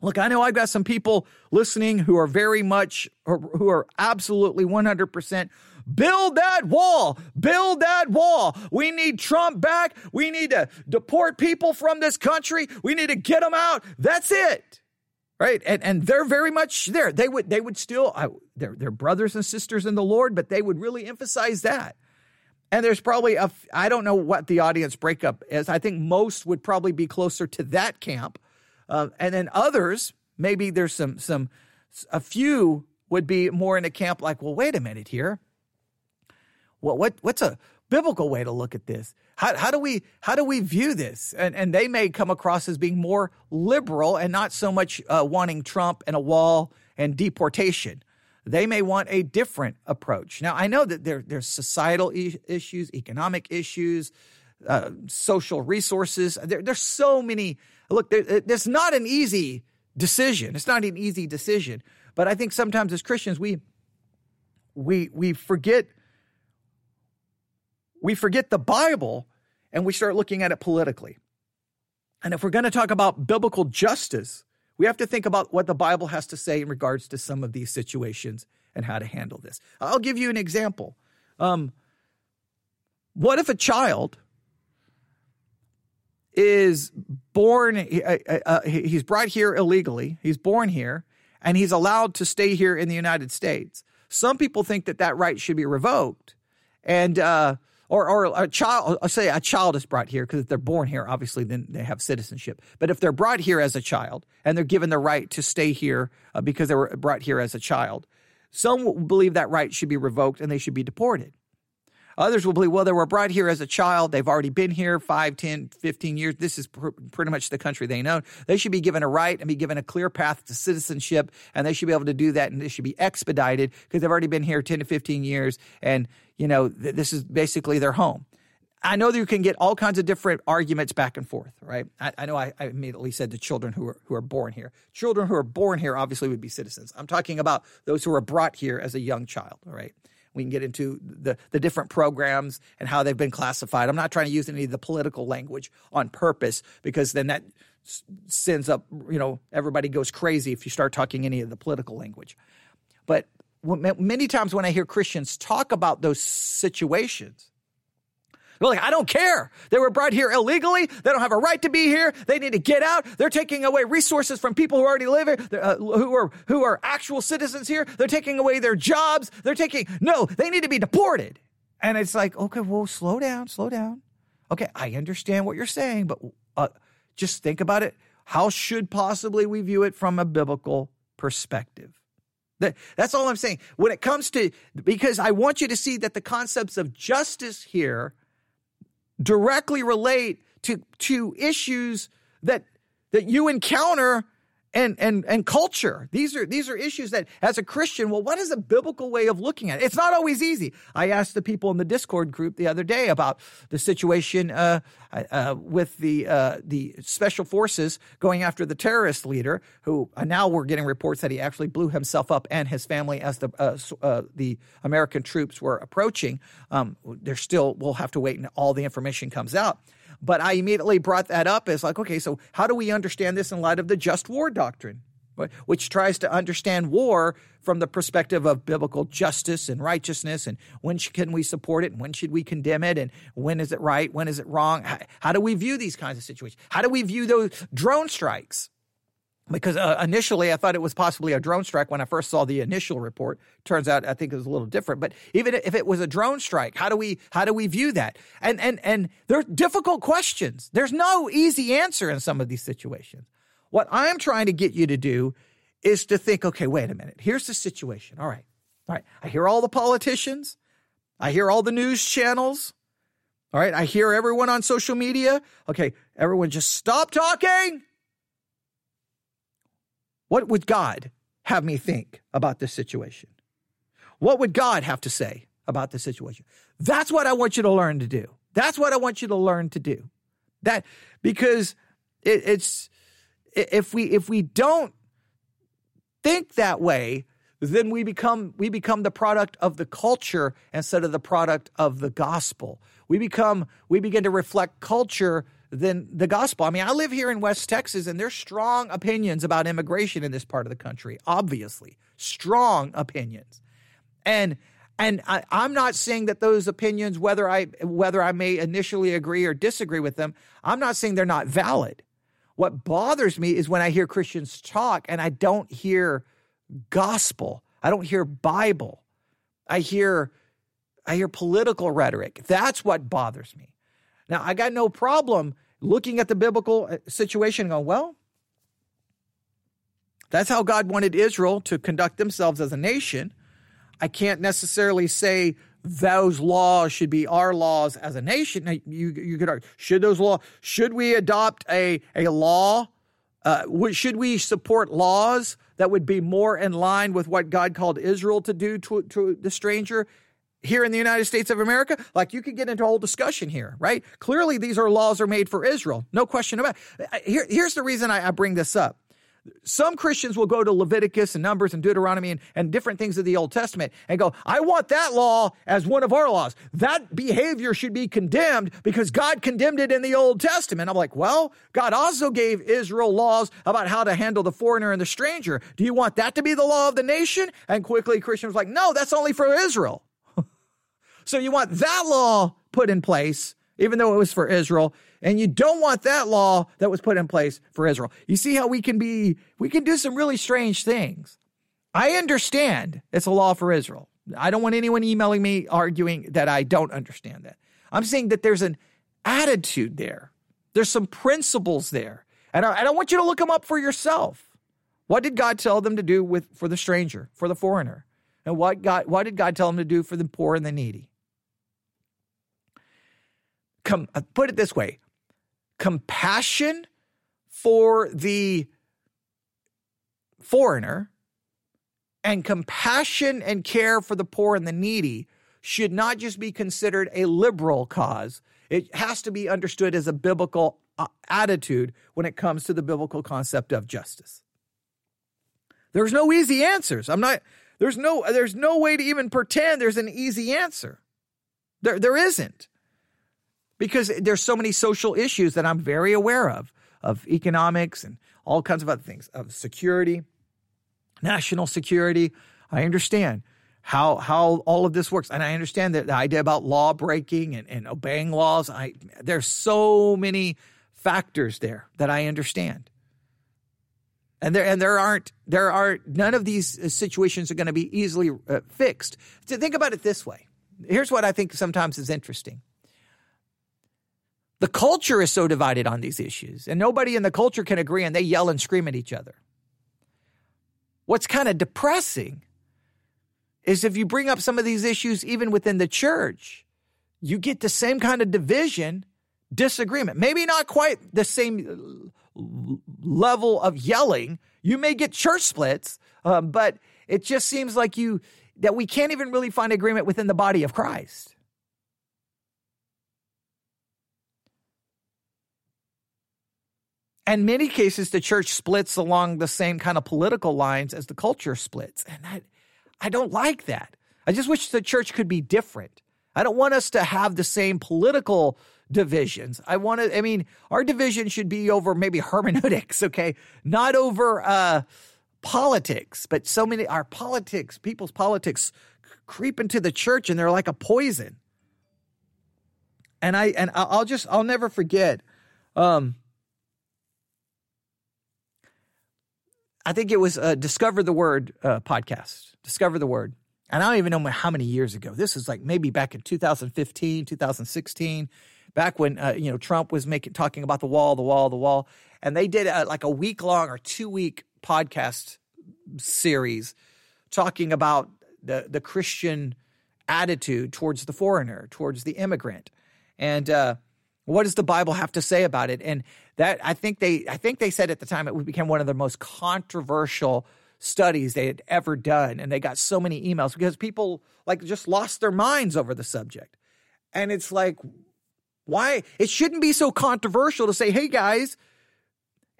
Speaker 2: Look, I know I've got some people listening who are very much, who are absolutely 100% build that wall, build that wall. We need Trump back. We need to deport people from this country. We need to get them out. That's it. Right. And, and they're very much there. They would, they would still, I, they're, they're brothers and sisters in the Lord, but they would really emphasize that. And there's probably a, I don't know what the audience breakup is. I think most would probably be closer to that camp. Uh, and then others, maybe there's some, some, a few would be more in a camp like, well, wait a minute here. What, what, what's a biblical way to look at this? How, how do we, how do we view this? And, and they may come across as being more liberal and not so much uh, wanting Trump and a wall and deportation they may want a different approach. Now, I know that there, there's societal e- issues, economic issues, uh, social resources. There, there's so many. Look, there, there's not an easy decision. It's not an easy decision. But I think sometimes as Christians, we we we forget we forget the Bible and we start looking at it politically. And if we're going to talk about biblical justice, we have to think about what the Bible has to say in regards to some of these situations and how to handle this. I'll give you an example. Um, what if a child is born, uh, uh, uh he's brought here illegally, he's born here, and he's allowed to stay here in the United States? Some people think that that right should be revoked. And uh, or or a child, say a child is brought here because if they're born here, obviously then they have citizenship. But if they're brought here as a child and they're given the right to stay here uh, because they were brought here as a child, some believe that right should be revoked and they should be deported. Others will believe, well, they were brought here as a child. They've already been here 5, 10, 15 years. This is pr- pretty much the country they know. They should be given a right and be given a clear path to citizenship, and they should be able to do that, and it should be expedited because they've already been here 10 to 15 years, and, you know, th- this is basically their home. I know that you can get all kinds of different arguments back and forth, right? I, I know I, I, immediately said the children who are who are born here. Children who are born here obviously would be citizens. I'm talking about those who are brought here as a young child, all right? We can get into the, the different programs and how they've been classified. I'm not trying to use any of the political language on purpose because then that sends up, you know, everybody goes crazy if you start talking any of the political language. But many times when I hear Christians talk about those situations, they're like, I don't care. They were brought here illegally. They don't have a right to be here. They need to get out. They're taking away resources from people who already live here, uh, who are who are actual citizens here. They're taking away their jobs. They're taking no. They need to be deported. And it's like, okay, well, slow down, slow down. Okay, I understand what you're saying, but uh, just think about it. How should possibly we view it from a biblical perspective? That, that's all I'm saying. When it comes to, because I want you to see that the concepts of justice here directly relate to, to issues that that you encounter and and and culture. These are these are issues that as a Christian, well, what is a biblical way of looking at it? It's not always easy. I asked the people in the Discord group the other day about the situation uh, uh, with the uh, the special forces going after the terrorist leader, who uh, now we're getting reports that he actually blew himself up and his family as the uh, uh, the American troops were approaching. Um, there's still we'll have to wait and all the information comes out. But I immediately brought that up as like, okay, so how do we understand this in light of the just war doctrine? Which tries to understand war from the perspective of biblical justice and righteousness, and when can we support it, and when should we condemn it, and when is it right, when is it wrong? How, do we view these kinds of situations? How do we view those drone strikes? Because uh, initially I thought it was possibly a drone strike when I first saw the initial report. Turns out I think it was a little different. But even if it was a drone strike, how do we how do we view that? And and and they're difficult questions. There's no easy answer in some of these situations. What I'm trying to get you to do is to think, okay, wait a minute. Here's the situation. All right. All right. I hear all the politicians. I hear all the news channels. All right. I hear everyone on social media. Okay. Everyone just stop talking what would God have me think about this situation? What would God have to say about the situation? That's what I want you to learn to do. That's what I want you to learn to do. That because it, it's if we if we don't think that way, then we become we become the product of the culture instead of the product of the gospel. We become we begin to reflect culture than the gospel. I mean, I live here in West Texas and there's strong opinions about immigration in this part of the country, obviously. Strong opinions. And and I, am not saying that those opinions, whether I whether I may initially agree or disagree with them, I'm not saying they're not valid. What bothers me is when I hear Christians talk and I don't hear gospel. I don't hear Bible. I hear I hear political rhetoric. That's what bothers me. Now, I got no problem looking at the biblical uh, situation and going, well, that's how God wanted Israel to conduct themselves as a nation. I can't necessarily say those laws should be our laws as a nation. Now, you you could argue, should those law should we adopt a a law? Uh, should we support laws that would be more in line with what God called Israel to do to, to the stranger? Here in the United States of America, like you could get into a whole discussion here, right? Clearly, these are laws are made for Israel, no question about. It. Here, here's the reason I, I bring this up. Some Christians will go to Leviticus and Numbers and Deuteronomy and, and different things of the Old Testament and go, I want that law as one of our laws. That behavior should be condemned because God condemned it in the Old Testament. I'm like, well, God also gave Israel laws about how to handle the foreigner and the stranger. Do you want that to be the law of the nation? And quickly Christians like, no, that's only for Israel. So you want that law put in place, even though it was for Israel, and you don't want that law that was put in place for Israel. You see how we can be, we can do some really strange things. I understand it's a law for Israel. I don't want anyone emailing me arguing that I don't understand that. I'm saying that there's an attitude there. There's some principles there. And I, and I want you to look them up for yourself. What did God tell them to do with for the stranger, for the foreigner? And what God what did God tell them to do for the poor and the needy? Com- uh, put it this way compassion for the foreigner and compassion and care for the poor and the needy should not just be considered a liberal cause. It has to be understood as a biblical uh, attitude when it comes to the biblical concept of justice. There's no easy answers. I'm not there's no there's no way to even pretend there's an easy answer. There there isn't because there's so many social issues that I'm very aware of, of economics and all kinds of other things, of security, national security. I understand how how all of this works, and I understand that the idea about law breaking and, and obeying laws. I there's so many factors there that I understand. And there and there aren't there are none of these situations are going to be easily uh, fixed. To think about it this way. Here's what I think sometimes is interesting. The culture is so divided on these issues, and nobody in the culture can agree, and they yell and scream at each other. What's kind of depressing is if you bring up some of these issues even within the church, you get the same kind of division disagreement. Maybe not quite the same level of yelling. You may get church splits, um, but it just seems like you that we can't even really find agreement within the body of Christ. And many cases, the church splits along the same kind of political lines as the culture splits. And I, I don't like that. I just wish the church could be different. I don't want us to have the same political divisions. I want to, I mean, our division should be over maybe hermeneutics, okay? Not over uh, politics, but so many, our politics, people's politics creep into the church and they're like a poison. And I, and I'll just, I'll never forget, um, I think it was a Discover the Word uh, podcast. Discover the Word. And I don't even know how many years ago. This is like maybe back in 2015, 2016 back when uh, you know Trump was making talking about the wall, the wall, the wall, and they did a, like a week long or two week podcast series talking about the the Christian attitude towards the foreigner, towards the immigrant, and uh, what does the Bible have to say about it? And that I think they I think they said at the time it became one of the most controversial studies they had ever done, and they got so many emails because people like just lost their minds over the subject. And it's like, why? It shouldn't be so controversial to say, hey guys,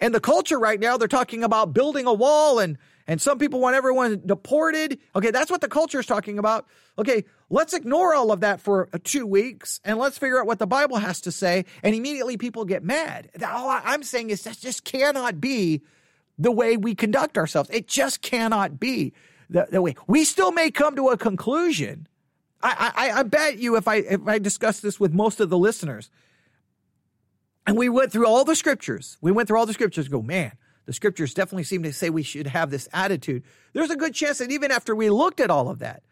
Speaker 2: and the culture right now, they're talking about building a wall and and some people want everyone deported. Okay, that's what the culture is talking about. Okay, let's ignore all of that for uh, two weeks and let's figure out what the Bible has to say. And immediately people get mad. All I'm saying is that just cannot be the way we conduct ourselves. It just cannot be the, the way. We still may come to a conclusion I, I, I bet you if I if I discuss this with most of the listeners, and we went through all the scriptures, we went through all the scriptures. Go, man, the scriptures definitely seem to say we should have this attitude. There's a good chance that even after we looked at all of that,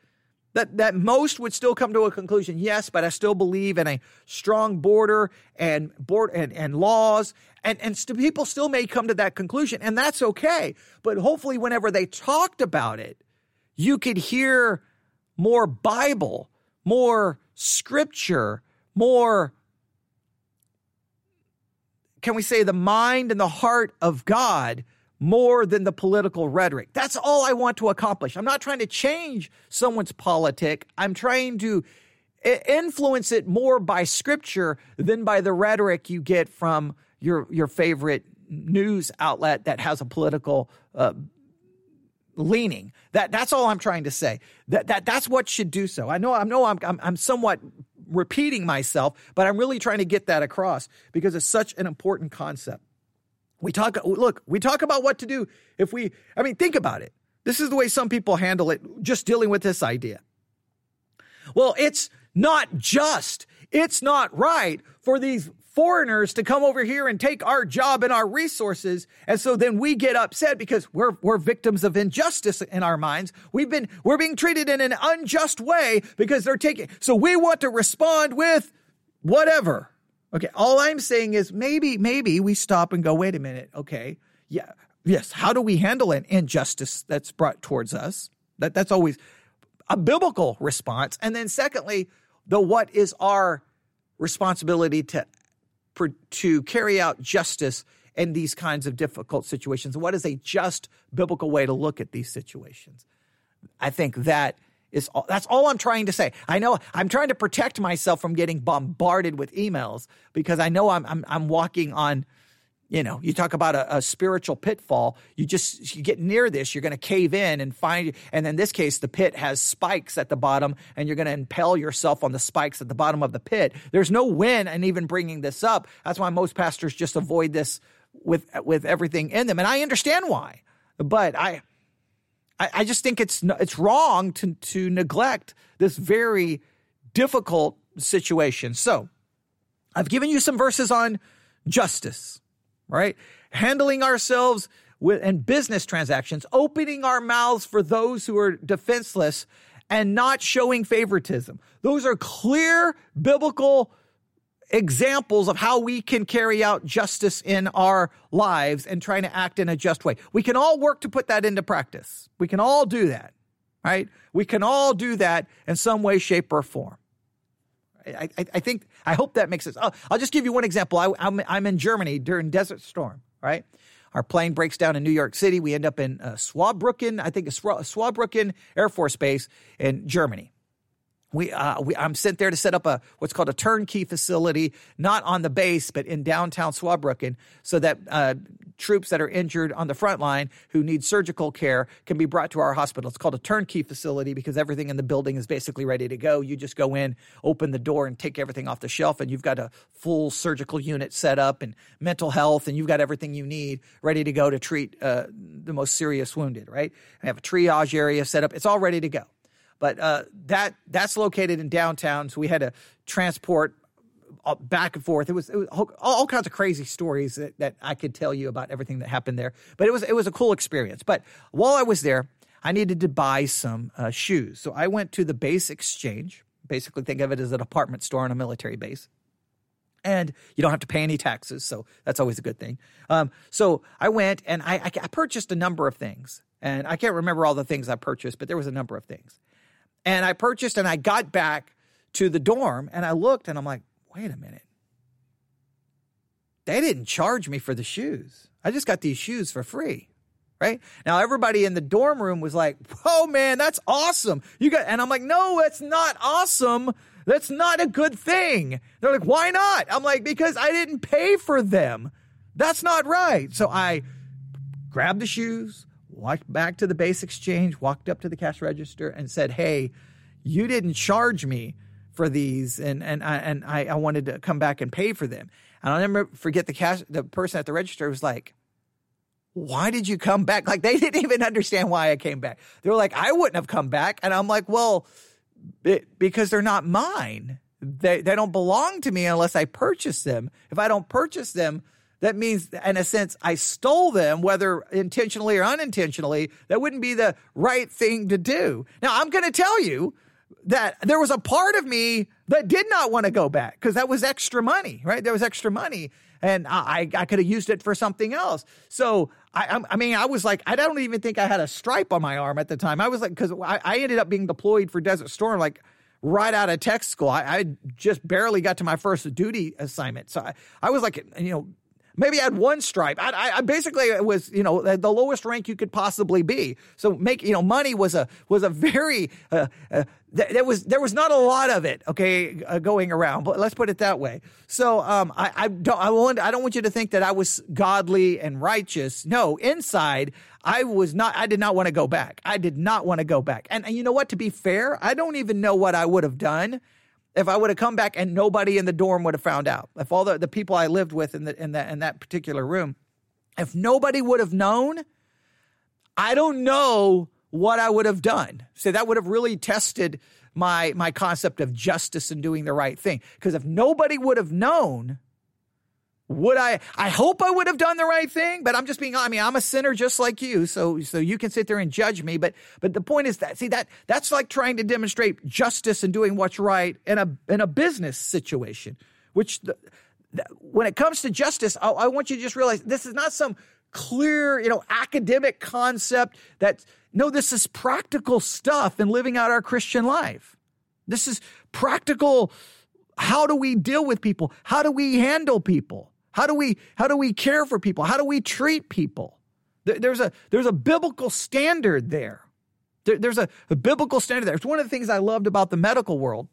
Speaker 2: that that most would still come to a conclusion. Yes, but I still believe in a strong border and board and, and laws, and and st- people still may come to that conclusion, and that's okay. But hopefully, whenever they talked about it, you could hear more Bible, more scripture, more, can we say, the mind and the heart of God more than the political rhetoric. That's all I want to accomplish. I'm not trying to change someone's politic. I'm trying to influence it more by scripture than by the rhetoric you get from your your favorite news outlet that has a political uh, leaning. That that's all I'm trying to say. That that that's what should do so. I know I know I'm I'm, I'm somewhat repeating myself, but I'm really trying to get that across because it's such an important concept. We talk look, we talk about what to do if we I mean think about it. This is the way some people handle it just dealing with this idea. Well, it's not just. It's not right for these foreigners to come over here and take our job and our resources. And so then we get upset because we're, we're victims of injustice in our minds. We've been, we're being treated in an unjust way because they're taking, so we want to respond with whatever. Okay. All I'm saying is maybe, maybe we stop and go, wait a minute. Okay. Yeah. Yes. How do we handle an injustice that's brought towards us? That, that's always a biblical response. And then secondly, the what is our responsibility to to carry out justice in these kinds of difficult situations? What is a just biblical way to look at these situations? I think that is all, that's all I'm trying to say. I know I'm trying to protect myself from getting bombarded with emails because I know I'm I'm, I'm walking on you know, you talk about a, a, spiritual pitfall. You just you get near this, you're going to cave in and find. And in this case, the pit has spikes at the bottom, and you're going to impale yourself on the spikes at the bottom of the pit. There's no win in even bringing this up. That's why most pastors just avoid this with with everything in them, and I understand why. But I, I, I just think it's it's wrong to to neglect this very difficult situation. So, I've given you some verses on justice right? Handling ourselves with and business transactions, opening our mouths for those who are defenseless and not showing favoritism. Those are clear biblical examples of how we can carry out justice in our lives and trying to act in a just way. We can all work to put that into practice. We can all do that, right? We can all do that in some way, shape, or form. I, I, think I hope that makes sense. I'll, I'll just give you one example. I, I'm I'm in Germany during Desert Storm, right? Our plane breaks down in New York City. We end up in uh, Zweibrücken, I think it's Zweibrücken Air Force Base in Germany we, uh, we, I'm sent there to set up a what's called a turnkey facility, not on the base, but in downtown Zweibrücken, so that uh, troops that are injured on the front line who need surgical care can be brought to our hospital. It's called a turnkey facility because everything in the building is basically ready to go. You just go in, open the door, and take everything off the shelf, and you've got a full surgical unit set up and mental health, and you've got everything you need ready to go to treat uh, the most serious wounded. Right? I have a triage area set up. It's all ready to go. But uh, that that's located in downtown, so we had to transport uh, back and forth. It was, it was all, all, kinds of crazy stories that, that I could tell you about everything that happened there. But it was it was a cool experience. But while I was there, I needed to buy some uh, shoes, so I went to the Base Exchange. Basically, think of it as a department store on a military base. And you don't have to pay any taxes, so that's always a good thing. Um, so I went and I, I purchased a number of things, and I can't remember all the things I purchased, but there was a number of things. And I purchased and I got back to the dorm and I looked and I'm like, wait a minute. They didn't charge me for the shoes. I just got these shoes for free. Right now, everybody in the dorm room was like, "Oh man, that's awesome!" You got, and I'm like, "No, it's not awesome. That's not a good thing." They're like, "Why not?" I'm like, "Because I didn't pay for them. That's not right." So I grabbed the shoes, walked back to the base exchange, walked up to the cash register, and said, "Hey, you didn't charge me for these, and and I and I, I wanted to come back and pay for them." And I'll never forget the cash. The person at the register was like, "Why did you come back?" Like they didn't even understand why I came back. They were like, "I wouldn't have come back," and I'm like, "Well, it, because they're not mine. They they don't belong to me unless I purchase them. If I don't purchase them." That means, in a sense, I stole them, whether intentionally or unintentionally. That wouldn't be the right thing to do. Now, I'm going to tell you that there was a part of me that did not want to go back because that was extra money, right? There was extra money, and I, I could have used it for something else. So I, I mean, I was like, I don't even think I had a stripe on my arm at the time. I was like, because I, I ended up being deployed for Desert Storm, like right out of tech school. I, I just barely got to my first duty assignment, so I, I was like, you know Maybe I had one stripe. I, I basically was, you know, the lowest rank you could possibly be. So make, you know, money was a was a very uh, uh, th- there was there was not a lot of it, okay, uh, going around. But let's put it that way. So um, I, I don't I want I don't want you to think that I was godly and righteous. No, inside I was not. I did not want to go back. I did not want to go back. And, and you know what? To be fair, I don't even know what I would have done if I would have come back and nobody in the dorm would have found out, if all the, the people I lived with in, the, in, that, in that particular room, if nobody would have known, I don't know what I would have done. So that would have really tested my, my concept of justice and doing the right thing. Because if nobody would have known, would I I hope I would have done the right thing, but I'm just being I mean, I'm a sinner just like you, so so you can sit there and judge me, but but the point is that see that that's like trying to demonstrate justice and doing what's right in a in a business situation, which the, the, when it comes to justice, I, I want you to just realize this is not some clear, you know, academic concept that no, this is practical stuff in living out our Christian life. This is practical how do we deal with people? How do we handle people? How do we how do we care for people? How do we treat people? There's a there's a biblical standard there. There's a, a biblical standard there. It's one of the things I loved about the medical world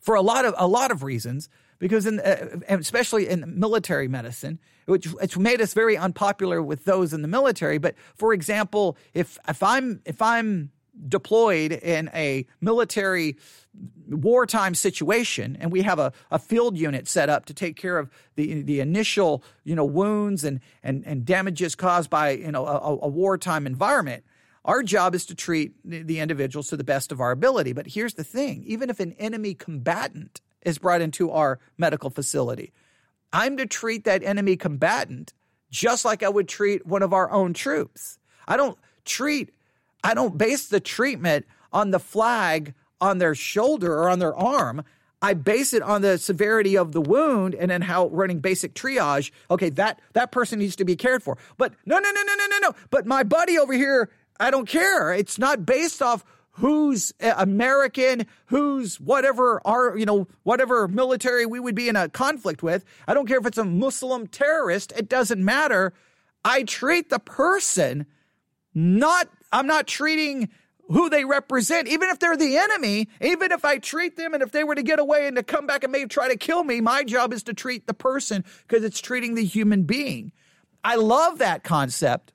Speaker 2: for a lot of a lot of reasons because in uh, especially in military medicine which it's made us very unpopular with those in the military but for example if if i'm if i'm deployed in a military wartime situation and we have a, a field unit set up to take care of the the initial you know wounds and and, and damages caused by you know a, a wartime environment our job is to treat the, the individuals to the best of our ability. But here's the thing. Even if an enemy combatant is brought into our medical facility i'm to treat that enemy combatant just like i would treat one of our own troops. I don't treat i don't base the treatment on the flag on their shoulder or on their arm. I base it on the severity of the wound and then how running basic triage. Okay, that that person needs to be cared for. But no, no, no, no, no, no, no. But my buddy over here, I don't care. It's not based off who's American, who's whatever our, you know, whatever military we would be in a conflict with. I don't care if it's a Muslim terrorist, it doesn't matter. I treat the person not, I'm not treating who they represent, even if they're the enemy, even if I treat them and if they were to get away and to come back and maybe try to kill me, my job is to treat the person because it's treating the human being. I love that concept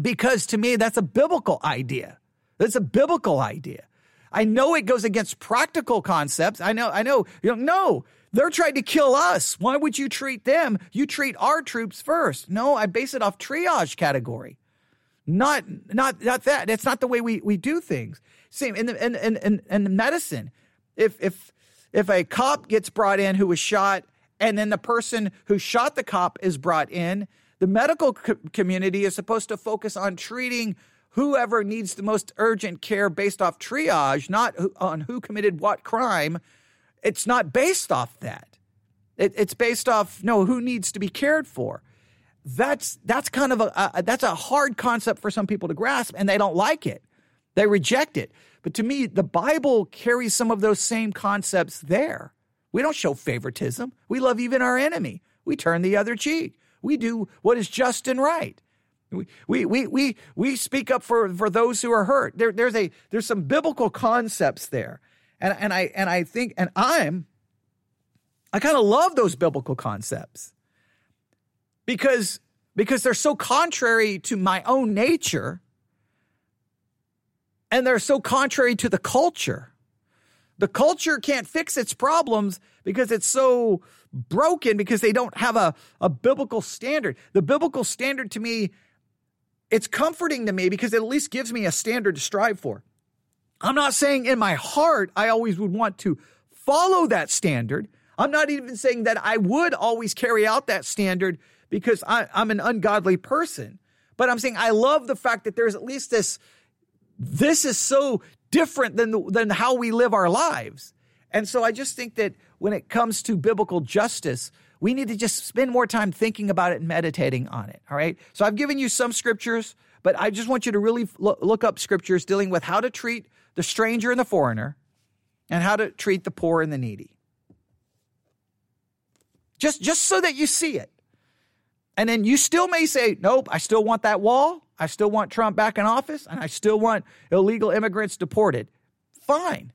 Speaker 2: because to me, that's a biblical idea. That's a biblical idea. I know it goes against practical concepts. I know, I know, you know, no, they're trying to kill us. Why would you treat them? You treat our troops first. No, I base it off triage category. Not, not, not that. That's not the way we, we do things. Same in the, in, in, in, in medicine. If, if, if a cop gets brought in who was shot and then the person who shot the cop is brought in, the medical co- community is supposed to focus on treating whoever needs the most urgent care based off triage, not on who committed what crime. It's not based off that. It, it's based off no who needs to be cared for. That's that's kind of a, a that's a hard concept for some people to grasp, and they don't like it. They reject it. But to me, the Bible carries some of those same concepts there. We don't show favoritism. We love even our enemy. We turn the other cheek. We do what is just and right. We, we, we, we, we speak up for, for those who are hurt. There, there's a, there's some biblical concepts there. And, and I, and I think, and I'm, I kind of love those biblical concepts because, because they're so contrary to my own nature and they're so contrary to the culture. The culture can't fix its problems because it's so broken because they don't have a, a biblical standard. The biblical standard to me it's comforting to me because it at least gives me a standard to strive for. I'm not saying in my heart I always would want to follow that standard. I'm not even saying that I would always carry out that standard because I, am an ungodly person. But I'm saying I love the fact that there's at least this. This is so different than the, than how we live our lives, and so I just think that when it comes to biblical justice, we need to just spend more time thinking about it and meditating on it. All right. So I've given you some scriptures, but I just want you to really look up scriptures dealing with how to treat the stranger and the foreigner and how to treat the poor and the needy. Just, just so that you see it. And then you still may say, nope, I still want that wall. I still want Trump back in office and I still want illegal immigrants deported. Fine.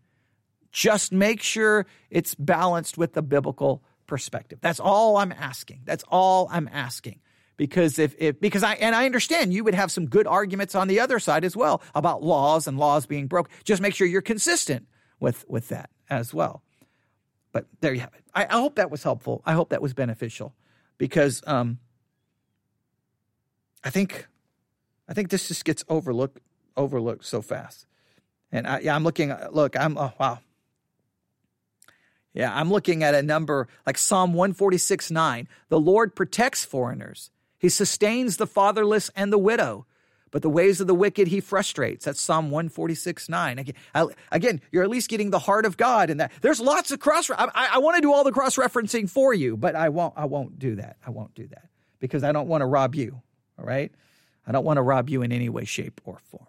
Speaker 2: Just make sure it's balanced with the biblical perspective. That's all I'm asking. That's all I'm asking. Because if, if because I and I understand you would have some good arguments on the other side as well about laws and laws being broke. Just make sure you're consistent with with that as well. But there you have it. I, I hope that was helpful. I hope that was beneficial because um, I think I think this just gets overlooked overlooked so fast. And I, yeah, I'm looking. Look, I'm oh wow. Yeah, I'm looking at a number like Psalm 146 9. The Lord protects foreigners, He sustains the fatherless and the widow, but the ways of the wicked He frustrates. That's Psalm 146 9. Again, I, again you're at least getting the heart of God in that. There's lots of cross. I, I want to do all the cross referencing for you, but I won't. I won't do that. I won't do that because I don't want to rob you. All right, I don't want to rob you in any way, shape, or form.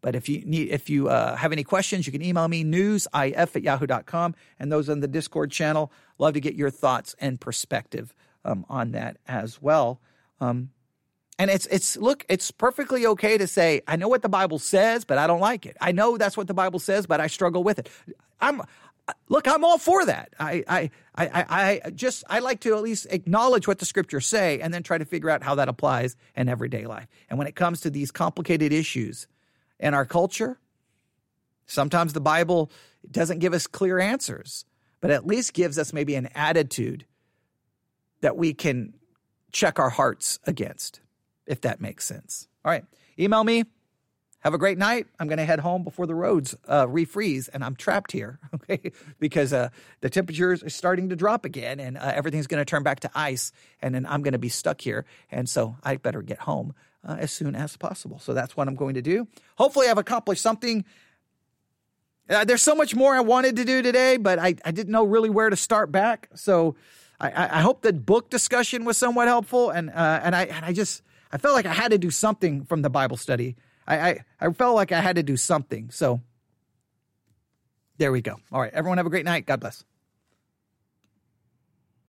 Speaker 2: But if you need, if you uh, have any questions, you can email me newsif at yahoo.com and those on the Discord channel. Love to get your thoughts and perspective um, on that as well. Um, and it's it's look, it's perfectly okay to say, I know what the Bible says, but I don't like it. I know that's what the Bible says, but I struggle with it. I'm look, I'm all for that. I, I, I, I just I like to at least acknowledge what the scriptures say and then try to figure out how that applies in everyday life. And when it comes to these complicated issues, in our culture. Sometimes the Bible doesn't give us clear answers, but at least gives us maybe an attitude that we can check our hearts against, if that makes sense. All right, email me. Have a great night. I'm going to head home before the roads uh, refreeze, and I'm trapped here, okay? Because uh, the temperatures are starting to drop again, and uh, everything's going to turn back to ice, and then I'm going to be stuck here, and so I better get home uh, as soon as possible. So that's what I'm going to do. Hopefully, I've accomplished something. Uh, there's so much more I wanted to do today, but I, I didn't know really where to start back. So I, I hope the book discussion was somewhat helpful, and uh, and I and I just I felt like I had to do something from the Bible study. I, I, I felt like I had to do something. So there we go. All right. Everyone have a great night. God bless.